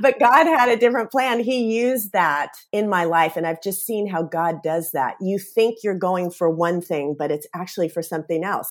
but God had a different plan. He used that in my life. And I've just seen how God does that. You think you're going for one thing, but it's actually for something else.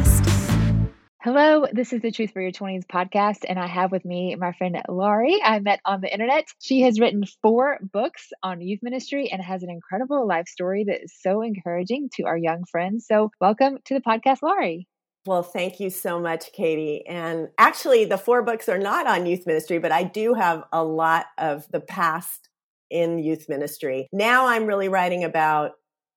Hello, this is the Truth for Your 20s podcast, and I have with me my friend Laurie. I met on the internet. She has written four books on youth ministry and has an incredible life story that is so encouraging to our young friends. So, welcome to the podcast, Laurie. Well, thank you so much, Katie. And actually, the four books are not on youth ministry, but I do have a lot of the past in youth ministry. Now I'm really writing about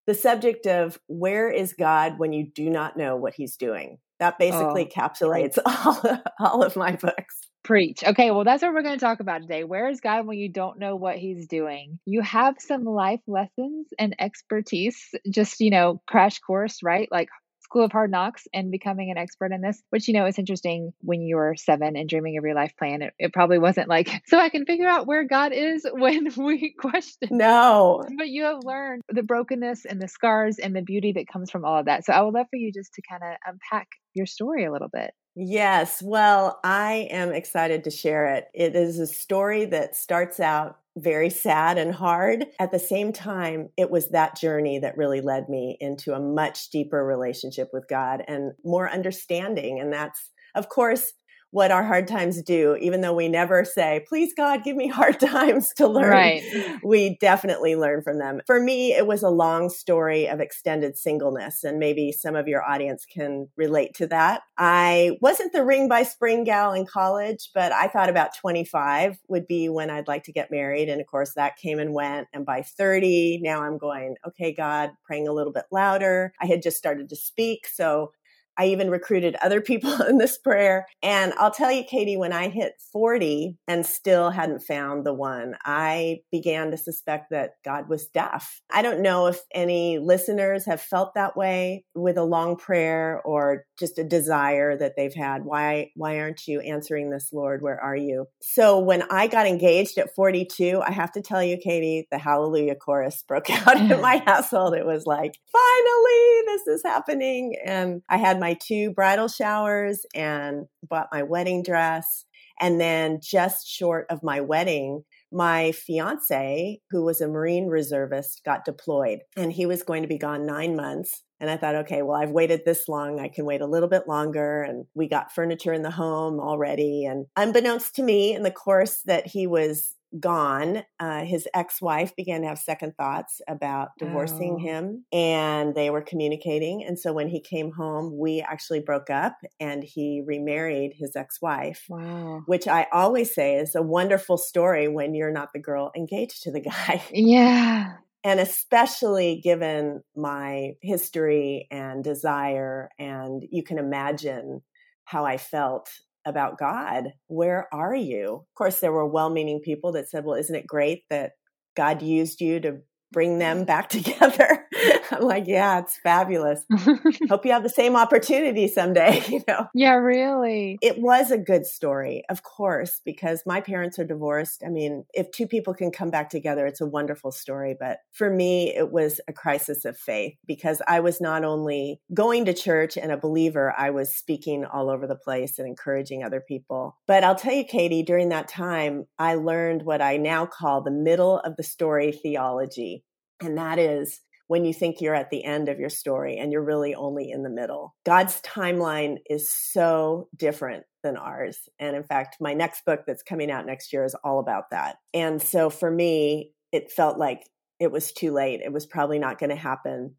the subject of where is God when you do not know what he's doing? That basically oh, encapsulates all, all of my books. Preach. Okay, well, that's what we're going to talk about today. Where is God when you don't know what He's doing? You have some life lessons and expertise, just, you know, crash course, right? Like School of Hard Knocks and becoming an expert in this, which, you know, it's interesting when you were seven and dreaming of your life plan. It, it probably wasn't like, so I can figure out where God is when we question. No. But you have learned the brokenness and the scars and the beauty that comes from all of that. So I would love for you just to kind of unpack your story a little bit. Yes. Well, I am excited to share it. It is a story that starts out very sad and hard. At the same time, it was that journey that really led me into a much deeper relationship with God and more understanding. And that's, of course, what our hard times do, even though we never say, please God, give me hard times to learn. Right. We definitely learn from them. For me, it was a long story of extended singleness, and maybe some of your audience can relate to that. I wasn't the ring by spring gal in college, but I thought about 25 would be when I'd like to get married. And of course, that came and went. And by 30, now I'm going, okay, God, praying a little bit louder. I had just started to speak. So I even recruited other people in this prayer. And I'll tell you, Katie, when I hit 40 and still hadn't found the one, I began to suspect that God was deaf. I don't know if any listeners have felt that way with a long prayer or just a desire that they've had. Why, why aren't you answering this, Lord? Where are you? So when I got engaged at 42, I have to tell you, Katie, the hallelujah chorus broke out in mm. my household. It was like, finally, this is happening. And I had my two bridal showers and bought my wedding dress. And then just short of my wedding, my fiance, who was a Marine reservist, got deployed and he was going to be gone nine months. And I thought, okay, well, I've waited this long. I can wait a little bit longer. And we got furniture in the home already. And unbeknownst to me, in the course that he was gone, uh, his ex wife began to have second thoughts about divorcing oh. him, and they were communicating. And so when he came home, we actually broke up and he remarried his ex wife, wow. which I always say is a wonderful story when you're not the girl engaged to the guy. Yeah. And especially given my history and desire, and you can imagine how I felt about God. Where are you? Of course, there were well meaning people that said, well, isn't it great that God used you to bring them mm. back together. I'm like, yeah, it's fabulous. Hope you have the same opportunity someday, you know. Yeah, really. It was a good story, of course, because my parents are divorced. I mean, if two people can come back together, it's a wonderful story, but for me it was a crisis of faith because I was not only going to church and a believer, I was speaking all over the place and encouraging other people. But I'll tell you, Katie, during that time, I learned what I now call the middle of the story theology. And that is when you think you're at the end of your story and you're really only in the middle. God's timeline is so different than ours. And in fact, my next book that's coming out next year is all about that. And so for me, it felt like it was too late. It was probably not going to happen.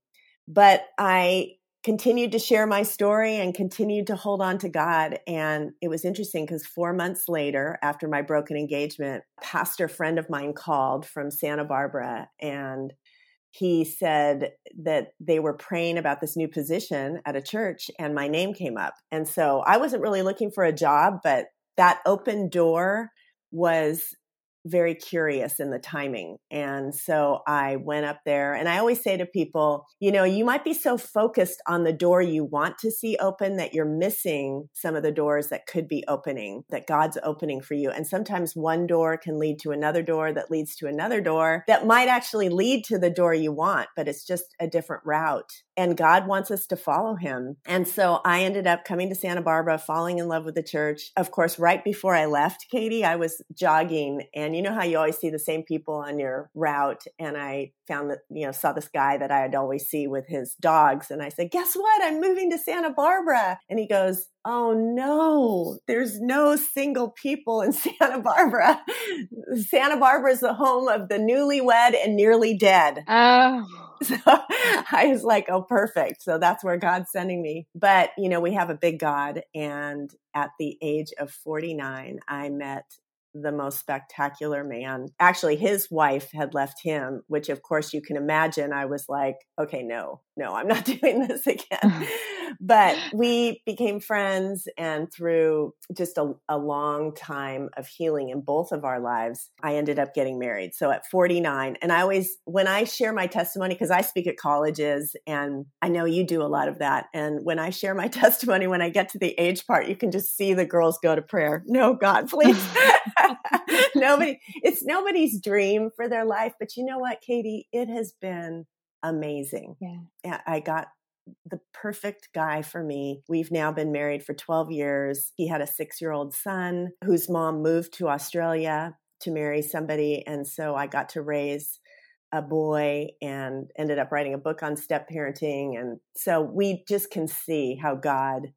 But I continued to share my story and continued to hold on to God. And it was interesting because four months later, after my broken engagement, a pastor friend of mine called from Santa Barbara and he said that they were praying about this new position at a church and my name came up. And so I wasn't really looking for a job, but that open door was very curious in the timing. And so I went up there and I always say to people, you know, you might be so focused on the door you want to see open that you're missing some of the doors that could be opening, that God's opening for you. And sometimes one door can lead to another door that leads to another door that might actually lead to the door you want, but it's just a different route. And God wants us to follow him. And so I ended up coming to Santa Barbara, falling in love with the church. Of course, right before I left, Katie, I was jogging and you know how you always see the same people on your route. And I found that, you know, saw this guy that I'd always see with his dogs. And I said, guess what? I'm moving to Santa Barbara. And he goes, Oh no, there's no single people in Santa Barbara. Santa Barbara is the home of the newlywed and nearly dead. Oh. So I was like, oh, perfect. So that's where God's sending me. But, you know, we have a big God. And at the age of 49, I met the most spectacular man. Actually, his wife had left him, which of course you can imagine. I was like, okay, no, no, I'm not doing this again. but we became friends, and through just a, a, long time of healing in both of our lives, I ended up getting married. So at 49, and I always, when I share my testimony, because I speak at colleges, and I know you do a lot of that. And when I share my testimony, when I get to the age part, you can just see the girls go to prayer. No, God, please. Nobody, it's nobody's dream for their life. But you know what, Katie? It has been amazing. Yeah. I got the perfect guy for me. We've now been married for 12 years. He had a six year old son whose mom moved to Australia to marry somebody. And so I got to raise a boy and ended up writing a book on step parenting. And so we just can see how God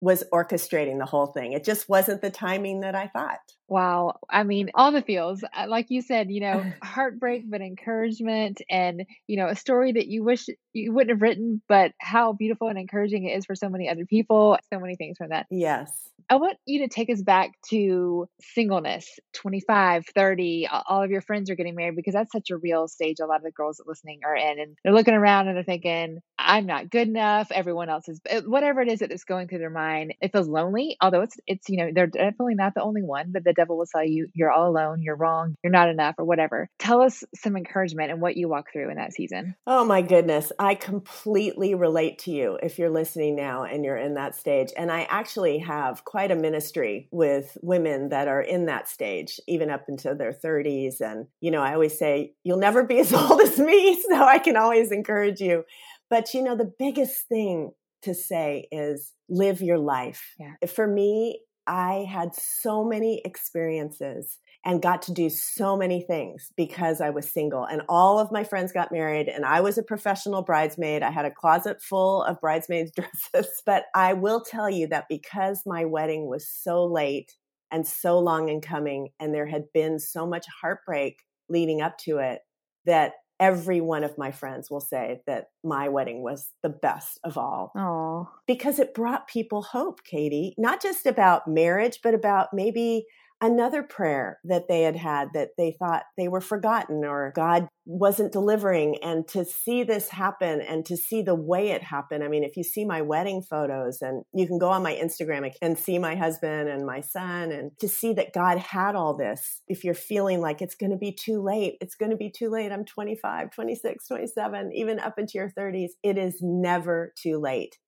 was orchestrating the whole thing. It just wasn't the timing that I thought. Wow. I mean, all the feels, uh, like you said, you know, heartbreak, but encouragement and, you know, a story that you wish you wouldn't have written, but how beautiful and encouraging it is for so many other people. So many things from that. Yes. I want you to take us back to singleness, 25, 30, all of your friends are getting married because that's such a real stage a lot of the girls listening are in. And they're looking around and they're thinking, I'm not good enough. Everyone else is, uh, whatever it is that is going through their mind. It feels lonely, although it's, it's, you know, they're definitely not the only one, but the devil will tell you you're all alone, you're wrong, you're not enough, or whatever. Tell us some encouragement and what you walk through in that season. Oh my goodness. I completely relate to you if you're listening now and you're in that stage. And I actually have quite a ministry with women that are in that stage, even up into their 30s. And, you know, I always say, you'll never be as old as me. So I can always encourage you. But, you know, the biggest thing to say is live your life. Yeah. For me, I had so many experiences and got to do so many things because I was single. And all of my friends got married, and I was a professional bridesmaid. I had a closet full of bridesmaids' dresses. But I will tell you that because my wedding was so late and so long in coming, and there had been so much heartbreak leading up to it, that every one of my friends will say that my wedding was the best of all. Oh. Because it brought people hope, Katie, not just about marriage, but about maybe another prayer that they had had that they thought they were forgotten or God wasn't delivering. And to see this happen and to see the way it happened. I mean, if you see my wedding photos and you can go on my Instagram and see my husband and my son and to see that God had all this, if you're feeling like it's going to be too late, it's going to be too late. I'm 25, 26, 27, even up into your 30s. It is never too late.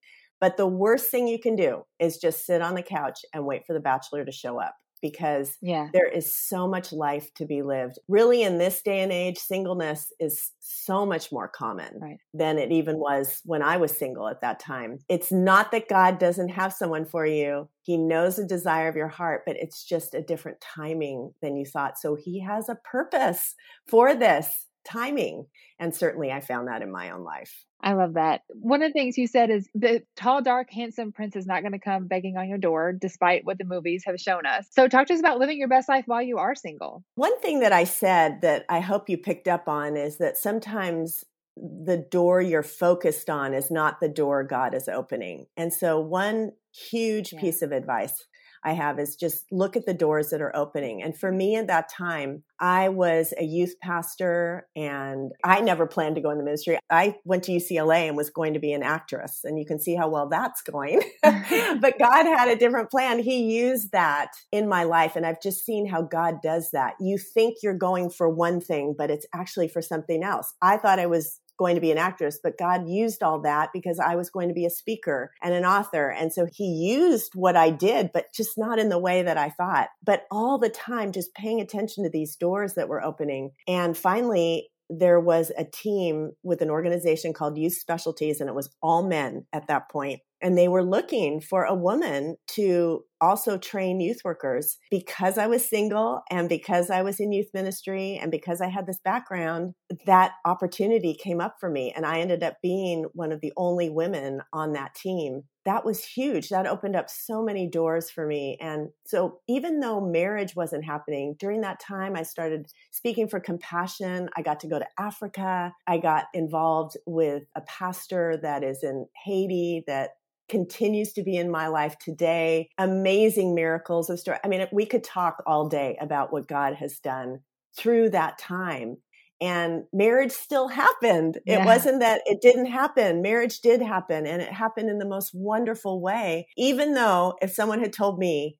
But the worst thing you can do is just sit on the couch and wait for the bachelor to show up because yeah. there is so much life to be lived. Really, in this day and age, singleness is so much more common right. than it even was when I was single at that time. It's not that God doesn't have someone for you, He knows the desire of your heart, but it's just a different timing than you thought. So He has a purpose for this timing. And certainly I found that in my own life. I love that. One of the things you said is the tall, dark, handsome prince is not going to come begging on your door, despite what the movies have shown us. So, talk to us about living your best life while you are single. One thing that I said that I hope you picked up on is that sometimes the door you're focused on is not the door God is opening. And so, one huge yeah. piece of advice I have is just look at the doors that are opening. And for me at that time, I was a youth pastor and I never planned to go in the ministry. I went to UCLA and was going to be an actress. And you can see how well that's going. but God had a different plan. He used that in my life. And I've just seen how God does that. You think you're going for one thing, but it's actually for something else. I thought I was going to be an actress, but God used all that because I was going to be a speaker and an author. And so he used what I did, but just not in the way that I thought, but all the time, just paying attention to these doors that were opening. And finally, there was a team with an organization called Youth Specialties, and it was all men at that point and they were looking for a woman to also train youth workers. Because I was single and because I was in youth ministry and because I had this background that opportunity came up for me and I ended up being one of the only women on that team. That was huge. That opened up so many doors for me. And so even though marriage wasn't happening during that time I started speaking for compassion. I got to go to Africa. I got involved with a pastor that is in Haiti that continues to be in my life today. Amazing miracles of story. I mean, we could talk all day about what God has done through that time. And marriage still happened. Yeah. It wasn't that it didn't happen. Marriage did happen and it happened in the most wonderful way. Even though if someone had told me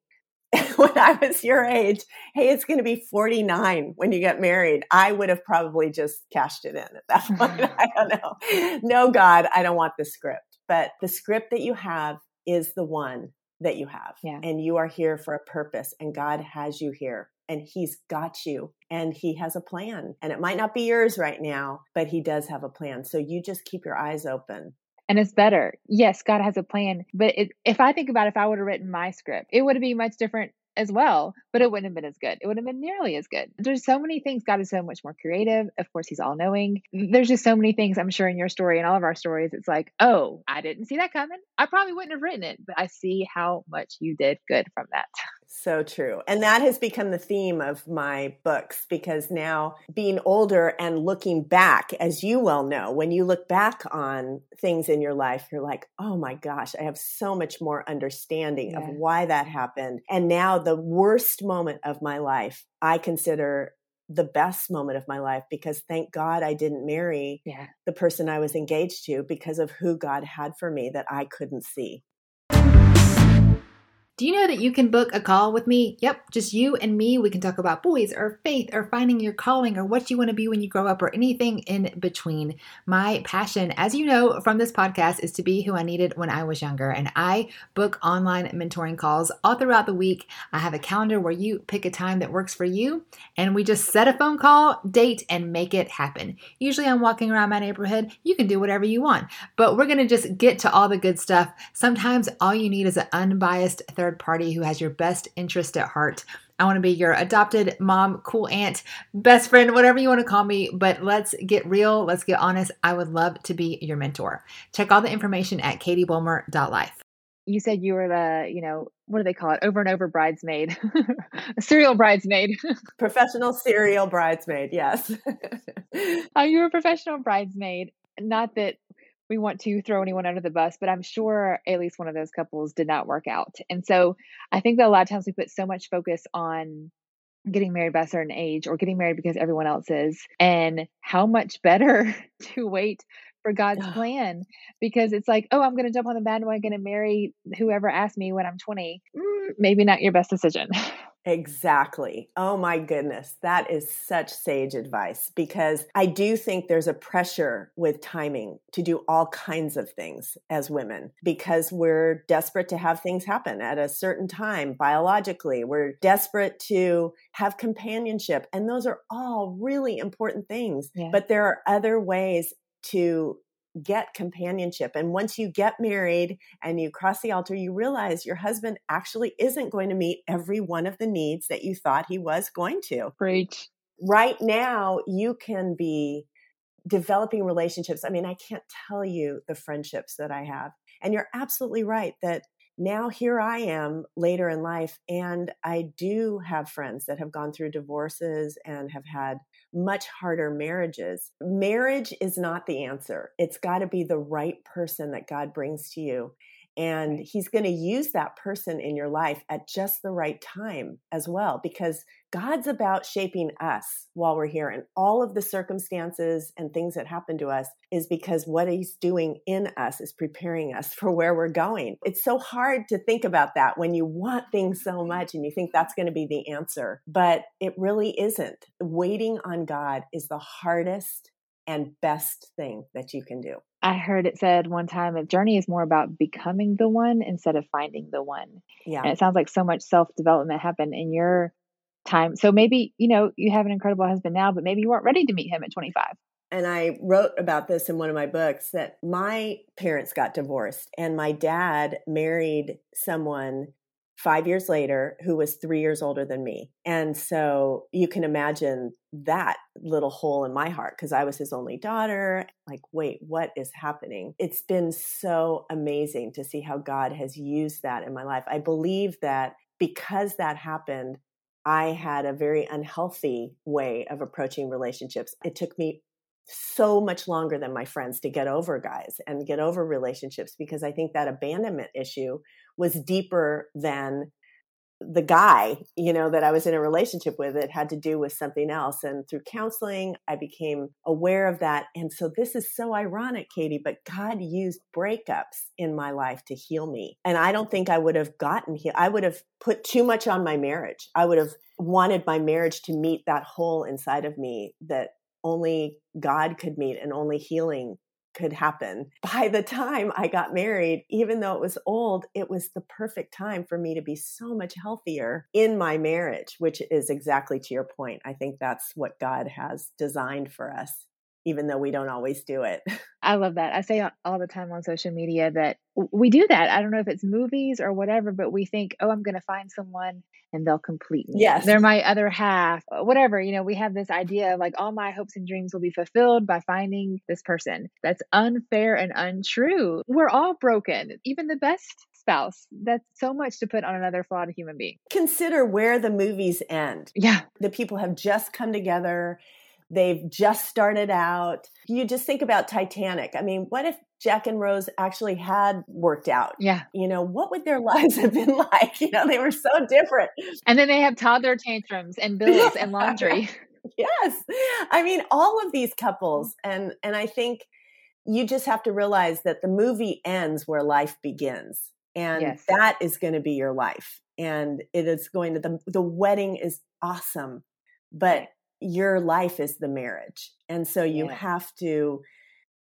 when I was your age, hey, it's going to be 49 when you get married, I would have probably just cashed it in at that point. I don't know. No, God, I don't want the script but the script that you have is the one that you have. Yeah. And you are here for a purpose and God has you here and he's got you and he has a plan. And it might not be yours right now, but he does have a plan. So you just keep your eyes open. And it's better. Yes, God has a plan. But it, if I think about if I would have written my script, it would have been much different as well, but it wouldn't have been as good. It wouldn't have been nearly as good. There's so many things. God is so much more creative. Of course, He's all knowing. There's just so many things I'm sure in your story and all of our stories. It's like, oh, I didn't see that coming. I probably wouldn't have written it, but I see how much you did good from that. So true. And that has become the theme of my books because now being older and looking back, as you well know, when you look back on things in your life, you're like, oh my gosh, I have so much more understanding yeah. of why that happened. And now the worst moment of my life, I consider the best moment of my life because thank God I didn't marry yeah. the person I was engaged to because of who God had for me that I couldn't see. Do you know that you can book a call with me? Yep, just you and me. We can talk about boys or faith or finding your calling or what you want to be when you grow up or anything in between. My passion, as you know from this podcast, is to be who I needed when I was younger. And I book online mentoring calls all throughout the week. I have a calendar where you pick a time that works for you and we just set a phone call, date, and make it happen. Usually I'm walking around my neighborhood. You can do whatever you want, but we're going to just get to all the good stuff. Sometimes all you need is an unbiased third third party who has your best interest at heart. I want to be your adopted mom, cool aunt, best friend, whatever you want to call me. But let's get real. Let's get honest. I would love to be your mentor. Check all the information at katiebulmer.life. You said you were the, you know, what do they call it? Over and over bridesmaid, a serial bridesmaid, professional serial bridesmaid. Yes. oh, you were a professional bridesmaid. Not that we want to throw anyone under the bus, but I'm sure at least one of those couples did not work out. And so I think that a lot of times we put so much focus on getting married by a certain age or getting married because everyone else is, and how much better to wait for God's plan because it's like, oh, I'm going to jump on the bandwagon and marry whoever asked me when I'm 20. Mm, maybe not your best decision. Exactly. Oh my goodness. That is such sage advice because I do think there's a pressure with timing to do all kinds of things as women because we're desperate to have things happen at a certain time biologically. We're desperate to have companionship. And those are all really important things. Yeah. But there are other ways to get companionship. And once you get married and you cross the altar, you realize your husband actually isn't going to meet every one of the needs that you thought he was going to. Great. Right now, you can be developing relationships. I mean, I can't tell you the friendships that I have. And you're absolutely right that now here I am later in life, and I do have friends that have gone through divorces and have had much harder marriages. Marriage is not the answer. It's got to be the right person that God brings to you. And he's going to use that person in your life at just the right time as well, because God's about shaping us while we're here. And all of the circumstances and things that happen to us is because what he's doing in us is preparing us for where we're going. It's so hard to think about that when you want things so much and you think that's going to be the answer, but it really isn't. Waiting on God is the hardest and best thing that you can do. I heard it said one time a journey is more about becoming the one instead of finding the one. Yeah. And it sounds like so much self development happened in your time. So maybe, you know, you have an incredible husband now, but maybe you weren't ready to meet him at 25. And I wrote about this in one of my books that my parents got divorced and my dad married someone five years later who was three years older than me. And so you can imagine that little hole in my heart because I was his only daughter. Like, wait, what is happening? It's been so amazing to see how God has used that in my life. I believe that because that happened, I had a very unhealthy way of approaching relationships. It took me so much longer than my friends to get over guys and get over relationships because I think that abandonment issue was deeper than the guy, you know, that I was in a relationship with. It had to do with something else. And through counseling, I became aware of that. And so this is so ironic, Katie, but God used breakups in my life to heal me. And I don't think I would have gotten here. I would have put too much on my marriage. I would have wanted my marriage to meet that hole inside of me that only God could meet and only healing could happen. By the time I got married, even though it was old, it was the perfect time for me to be so much healthier in my marriage, which is exactly to your point. I think that's what God has designed for us even though we don't always do it. I love that. I say all the time on social media that we do that. I don't know if it's movies or whatever, but we think, oh, I'm going to find someone and they'll complete me. Yes. They're my other half, uh, whatever. You know, we have this idea of like all my hopes and dreams will be fulfilled by finding this person. That's unfair and untrue. We're all broken, even the best spouse. That's so much to put on another flawed human being. Consider where the movies end. Yeah. The people have just come together They've just started out. You just think about Titanic. I mean, what if Jack and Rose actually had worked out? Yeah. You know, what would their lives have been like? You know, they were so different. And then they have toddler tantrums and bills and laundry. yes. I mean, all of these couples and and I think you just have to realize that the movie ends where life begins. And yes. that is going to be your life. And it is going to the the wedding is awesome. But your life is the marriage. And so you yeah. have to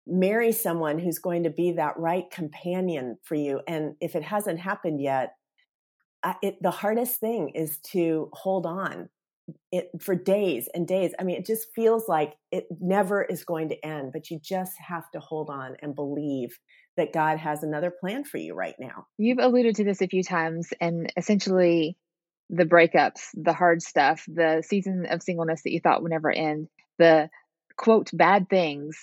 marry someone who's going to be that right companion for you. And if it hasn't happened yet, it, the hardest thing is to hold on it for days and days. I mean, it just feels like it never is going to end, but you just have to hold on and believe that God has another plan for you right now. You've alluded to this a few times, and essentially, the breakups, the hard stuff, the season of singleness that you thought would never end, the quote bad things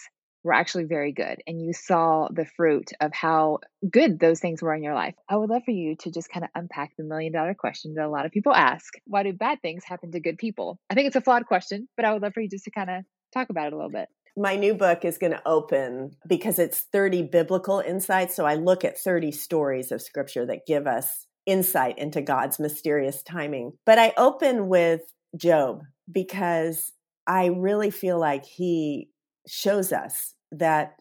were actually very good and you saw the fruit of how good those things were in your life. I would love for you to just kind of unpack the million dollar question that a lot of people ask. Why do bad things happen to good people? I think it's a flawed question, but I would love for you just to kind of talk about it a little bit. My new book is going to open because it's 30 biblical insights. So I look at 30 stories of scripture that give us insight into God's mysterious timing. But I open with Job because I really feel like he shows us that,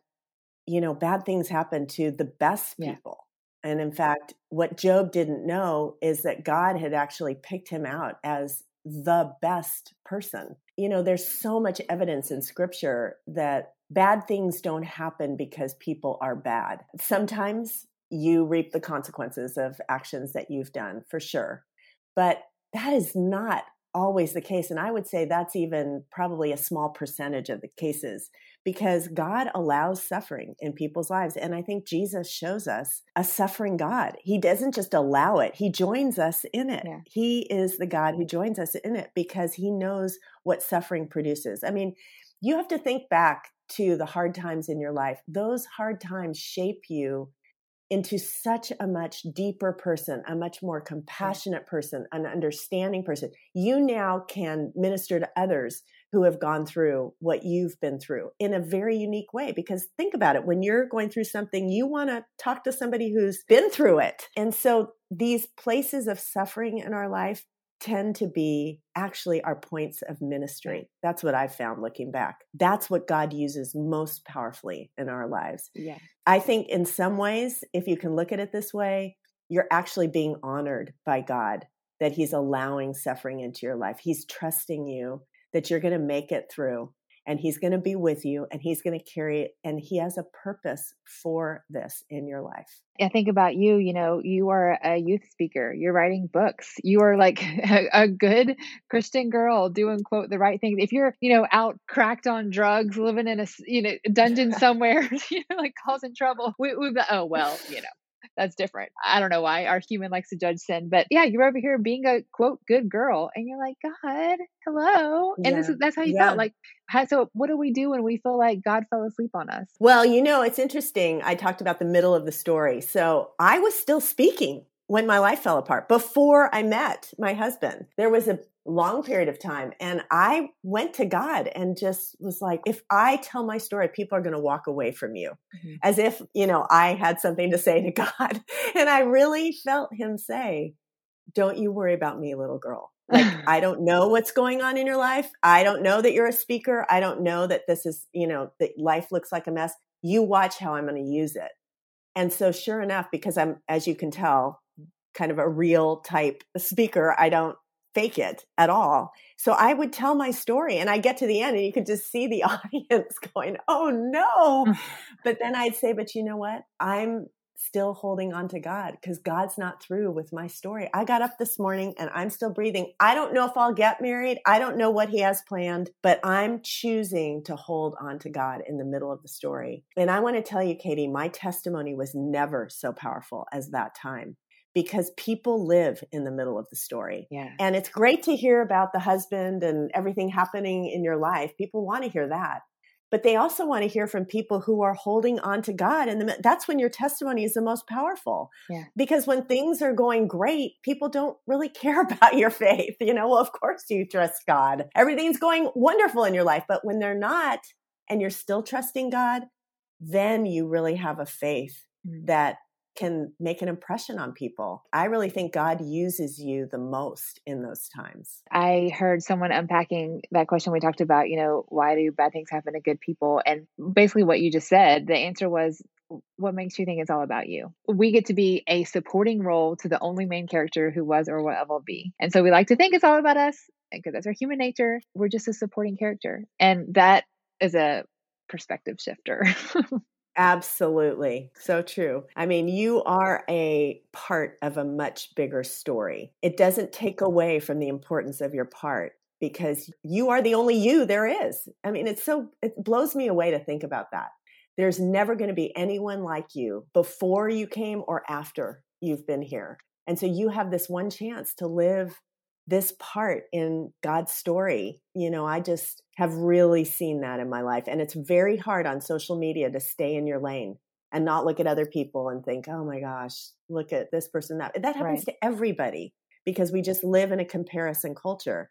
you know, bad things happen to the best people. Yeah. And in fact, what Job didn't know is that God had actually picked him out as the best person. You know, there's so much evidence in scripture that bad things don't happen because people are bad. Sometimes you reap the consequences of actions that you've done for sure. But that is not always the case. And I would say that's even probably a small percentage of the cases because God allows suffering in people's lives. And I think Jesus shows us a suffering God. He doesn't just allow it, He joins us in it. Yeah. He is the God who joins us in it because He knows what suffering produces. I mean, you have to think back to the hard times in your life. Those hard times shape you into such a much deeper person, a much more compassionate person, an understanding person. You now can minister to others who have gone through what you've been through in a very unique way. Because think about it when you're going through something, you want to talk to somebody who's been through it. And so these places of suffering in our life tend to be actually our points of ministry. That's what I've found looking back. That's what God uses most powerfully in our lives. Yeah. I think in some ways, if you can look at it this way, you're actually being honored by God that He's allowing suffering into your life. He's trusting you that you're going to make it through and he's going to be with you and he's going to carry it and he has a purpose for this in your life. I think about you you know you are a youth speaker you're writing books you are like a, a good christian girl doing quote the right thing. If you're you know out cracked on drugs living in a you know dungeon somewhere you know like causing trouble we, we oh well you know that's different. I don't know why our human likes to judge sin, but yeah, you're over here being a quote good girl, and you're like, God, hello, and this is that's how you yeah. felt. Like, how, so what do we do when we feel like God fell asleep on us? Well, you know, it's interesting. I talked about the middle of the story, so I was still speaking when my life fell apart before I met my husband. There was a long period of time. And I went to God and just was like, if I tell my story, people are going to walk away from you mm-hmm. as if, you know, I had something to say to God. And I really felt him say, don't you worry about me, little girl. Like, I don't know what's going on in your life. I don't know that you're a speaker. I don't know that this is, you know, that life looks like a mess. You watch how I'm going to use it. And so, sure enough, because I'm, as you can tell, kind of a real type speaker, I don't fake it at all. So I would tell my story and I get to the end and you could just see the audience going, oh no. but then I'd say, but you know what? I'm still holding on to God because God's not through with my story. I got up this morning and I'm still breathing. I don't know if I'll get married. I don't know what He has planned, but I'm choosing to hold on to God in the middle of the story. And I want to tell you, Katie, my testimony was never so powerful as that time because people live in the middle of the story. Yeah. And it's great to hear about the husband and everything happening in your life. People want to hear that. But they also want to hear from people who are holding on to God. And that's when your testimony is the most powerful. Yeah. Because when things are going great, people don't really care about your faith. You know, well, of course you trust God. Everything's going wonderful in your life. But when they're not, and you're still trusting God, then you really have a faith mm. that can make an impression on people. I really think God uses you the most in those times. I heard someone unpacking that question we talked about, you know, why do bad things happen to good people? And basically what you just said, the answer was what makes you think it's all about you? We get to be a supporting role to the only main character who was or will ever be. And so we like to think it's all about us because that's our human nature. We're just a supporting character. And that is a perspective shifter. Absolutely. So true. I mean, you are a part of a much bigger story. It doesn't take away from the importance of your part because you are the only you there is. I mean, it's so, it blows me away to think about that. There's never going to be anyone like you before you came or after you've been here. And so you have this one chance to live this part in God's story. You know, I just have really seen that in my life. And it's very hard on social media to stay in your lane and not look at other people and think, oh my gosh, look at this person. That, that happens right. to everybody because we just live in a comparison culture.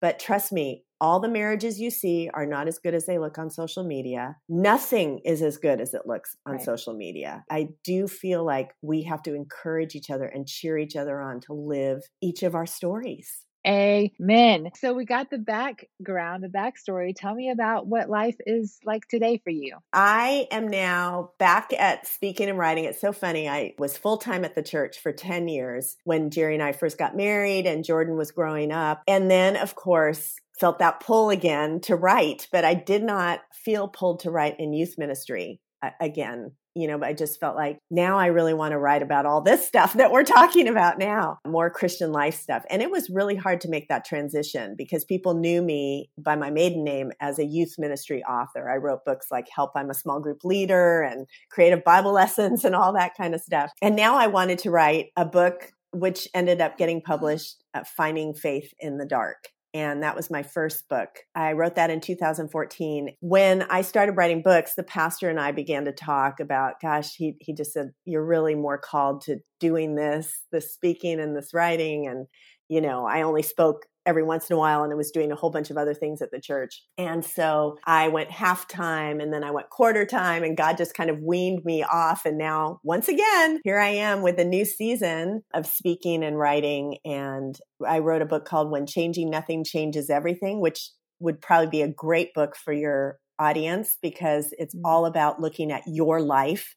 But trust me, all the marriages you see are not as good as they look on social media. Nothing is as good as it looks on right. social media. I do feel like we have to encourage each other and cheer each other on to live each of our stories. Amen. So we got the background, the backstory. Tell me about what life is like today for you. I am now back at speaking and writing. It's so funny. I was full time at the church for 10 years when Jerry and I first got married and Jordan was growing up. And then, of course, felt that pull again to write, but I did not feel pulled to write in youth ministry again you know, I just felt like now I really want to write about all this stuff that we're talking about now, more Christian life stuff. And it was really hard to make that transition because people knew me by my maiden name as a youth ministry author. I wrote books like Help, I'm a Small Group Leader and Creative Bible Lessons and all that kind of stuff. And now I wanted to write a book which ended up getting published, uh, Finding Faith in the Dark and that was my first book. I wrote that in 2014. When I started writing books, the pastor and I began to talk about, gosh, he he just said, You're really more called to doing this, this speaking and this writing. And, you know, I only spoke every once in a while and I was doing a whole bunch of other things at the church. And so I went half time and then I went quarter time and God just kind of weaned me off. And now once again, here I am with a new season of speaking and writing. And I wrote a book called When Changing Nothing Changes Everything, which would probably be a great book for your audience because it's mm. all about looking at your life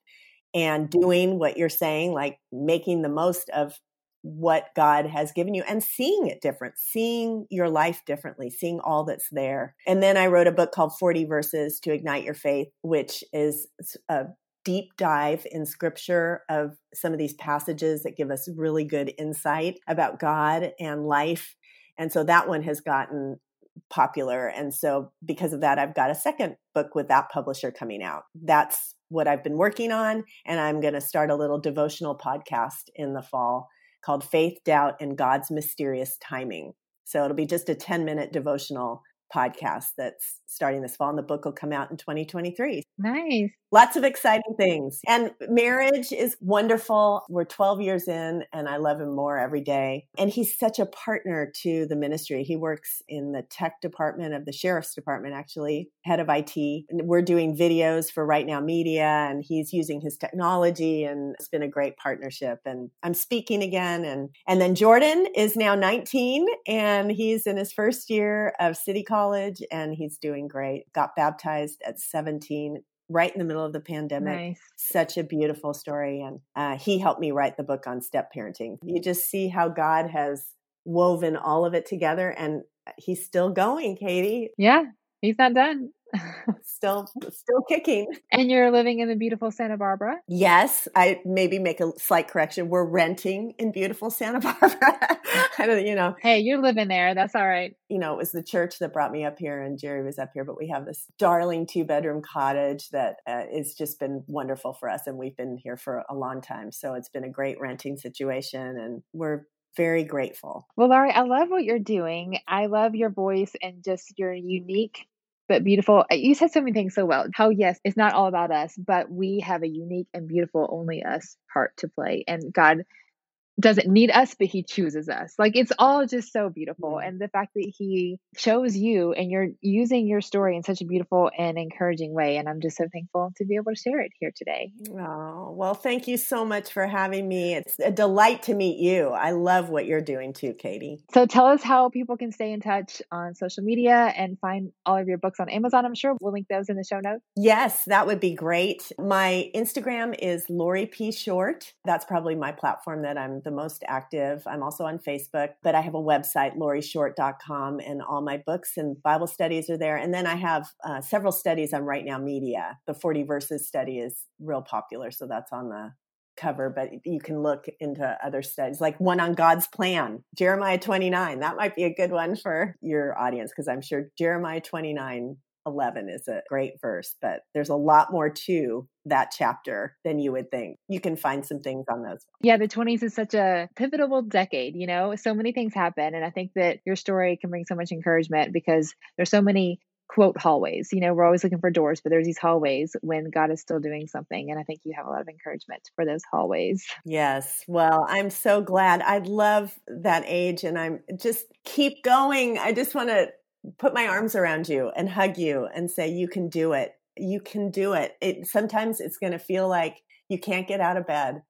and doing what you're saying, like making the most of what God has given you and seeing it different, seeing your life differently, seeing all that's there. And then I wrote a book called 40 Verses to Ignite Your Faith, which is a deep dive in scripture of some of these passages that give us really good insight about God and life. And so that one has gotten popular. And so because of that, I've got a second book with that publisher coming out. That's what I've been working on. And I'm going to start a little devotional podcast in the fall called Faith, Doubt, and God's Mysterious Timing. So it'll be just a 10 minute devotional podcast that's starting this fall and the book will come out in 2023. Nice. Lots of exciting things. And marriage is wonderful. We're 12 years in and I love him more every day. And he's such a partner to the ministry. He works in the tech department of the sheriff's department, actually, head of IT. And we're doing videos for Right Now Media and he's using his technology and it's been a great partnership. And I'm speaking again. And, and then Jordan is now 19 and he's in his first year of City College and he's doing great. Got baptized at 17 right in the middle of the pandemic. Nice. Such a beautiful story. And uh, he helped me write the book on step parenting. You just see how God has woven all of it together and he's still going, Katie. Yeah, he's not done. still still kicking. And you're living in the beautiful Santa Barbara? Yes, I maybe make a slight correction. We're renting in beautiful Santa Barbara. I don't you know. Hey, you're living there. That's all right. You know, it was the church that brought me up here and Jerry was up here, but we have this darling two-bedroom cottage that uh, it's just been wonderful for us and we've been here for a long time. So it's been a great renting situation and we're very grateful. Well, Laurie, I love what you're doing. I love your voice and just your unique but beautiful. Uh, you said so many things so well. How, yes, it's not all about us, but we have a unique and beautiful only us part to play. And God doesn't need us, but he chooses us. Like it's all just so beautiful. And the fact that he chose you and you're using your story in such a beautiful and encouraging way. And I'm just so thankful to be able to share it here today. Oh, well, thank you so much for having me. It's a delight to meet you. I love what you're doing too, Katie. So tell us how people can stay in touch on social media and find all of your books on Amazon. I'm sure we'll link those in the show notes. Yes, that would be great. My Instagram is Laurie P. Short. That's probably my platform that I'm the most active. I'm also on Facebook, but I have a website, laurieshort.com, and all my books and Bible studies are there. And then I have uh, several studies on Right Now Media. The 40 Verses study is real popular, so that's on the cover, but you can look into other studies, like one on God's plan, Jeremiah 29. That might be a good one for your audience because I'm sure Jeremiah 29 11 is a great verse, but there's a lot more to that chapter than you would think. You can find some things on those. Yeah, the 20s is such a pivotal decade, you know, so many things happen. And I think that your story can bring so much encouragement because there's so many quote hallways. You know, we're always looking for doors, but there's these hallways when God is still doing something. And I think you have a lot of encouragement for those hallways. Yes. Well, I'm so glad. I love that age and I'm just keep going. I just want to put my arms around you and hug you and say, you can do it. You can do it. It sometimes it's going to feel like you can't get out of bed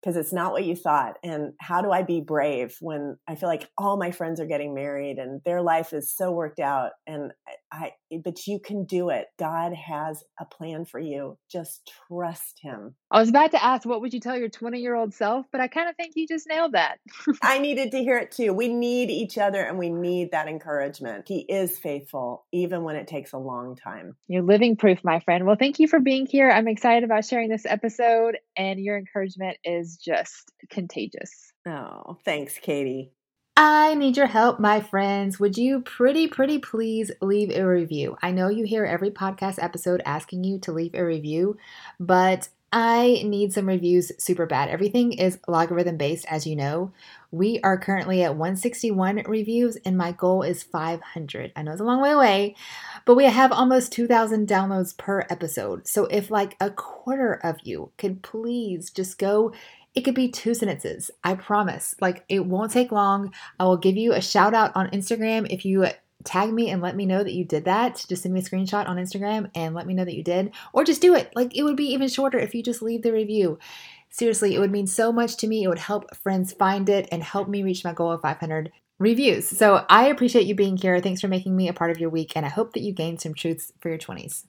because it's not what you thought. And how do I be brave when I feel like all my friends are getting married and their life is so worked out and eh, I but you can do it. God has a plan for you. Just trust him. I was about to ask what would you tell your 20-year-old self, but I kind of think you just nailed that. I needed to hear it too. We need each other and we need that encouragement. He is faithful even when it takes a long time. You're living proof, my friend. Well, thank you for being here. I'm excited about sharing this episode and your encouragement is just contagious. Oh, thanks, Katie. I need your help, my friends. Would you pretty, pretty please leave a review? I know you hear every podcast episode asking you to leave a review, but I need some reviews super bad. Everything is logarithm based, as you know. We are currently at 161 reviews, and my goal is 500. I know it's a long way away, but we have almost 2,000 downloads per episode. So if like a quarter of you could please just go It could be two sentences. I promise. Like, it won't take long. I will give you a shout out on Instagram if you tag me and let me know that you did that. Just send me a screenshot on Instagram and let me know that you did. Or just do it. Like, it would be even shorter if you just leave the review. Seriously, it would mean so much to me. It would help friends find it and help me reach my goal of 500 reviews. So I appreciate you being here. Thanks for making me a part of your week, and I hope that you gained some truths for your 20s.